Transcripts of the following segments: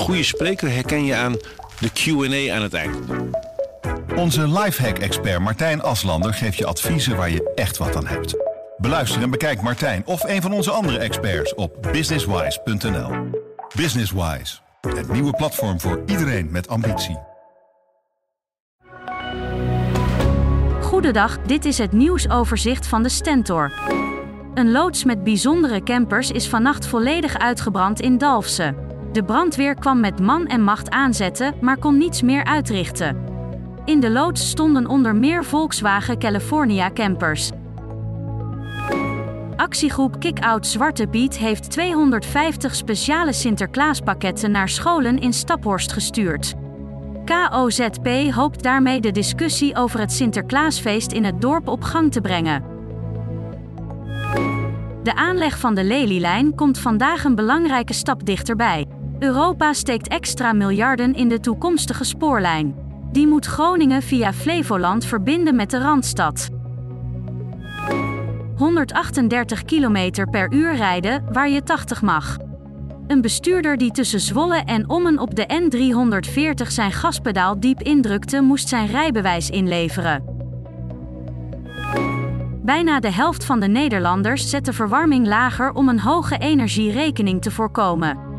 goede spreker herken je aan de Q&A aan het eind. Onze lifehack-expert Martijn Aslander geeft je adviezen waar je echt wat aan hebt. Beluister en bekijk Martijn of een van onze andere experts op businesswise.nl. Businesswise, het nieuwe platform voor iedereen met ambitie. Goedendag, dit is het nieuwsoverzicht van de Stentor. Een loods met bijzondere campers is vannacht volledig uitgebrand in Dalfsen. De brandweer kwam met man en macht aanzetten, maar kon niets meer uitrichten. In de loods stonden onder meer Volkswagen California campers. Actiegroep Kick-Out Zwarte Piet heeft 250 speciale Sinterklaaspakketten naar scholen in Staphorst gestuurd. KOZP hoopt daarmee de discussie over het Sinterklaasfeest in het dorp op gang te brengen. De aanleg van de Lelylijn komt vandaag een belangrijke stap dichterbij. Europa steekt extra miljarden in de toekomstige spoorlijn. Die moet Groningen via Flevoland verbinden met de Randstad. 138 km per uur rijden waar je 80 mag. Een bestuurder die tussen Zwolle en Ommen op de N340 zijn gaspedaal diep indrukte, moest zijn rijbewijs inleveren. Bijna de helft van de Nederlanders zet de verwarming lager om een hoge energierekening te voorkomen.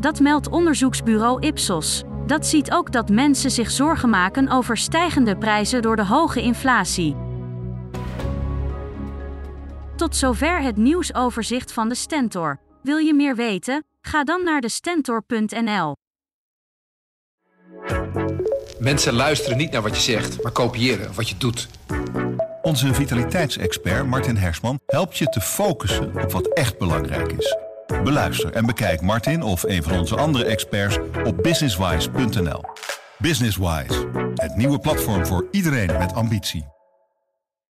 Dat meldt onderzoeksbureau Ipsos. Dat ziet ook dat mensen zich zorgen maken over stijgende prijzen door de hoge inflatie. Tot zover het nieuwsoverzicht van de Stentor. Wil je meer weten? Ga dan naar de stentor.nl. Mensen luisteren niet naar wat je zegt, maar kopiëren wat je doet. Onze vitaliteitsexpert Martin Hersman helpt je te focussen op wat echt belangrijk is. Beluister en bekijk Martin of een van onze andere experts op businesswise.nl. Businesswise, het nieuwe platform voor iedereen met ambitie.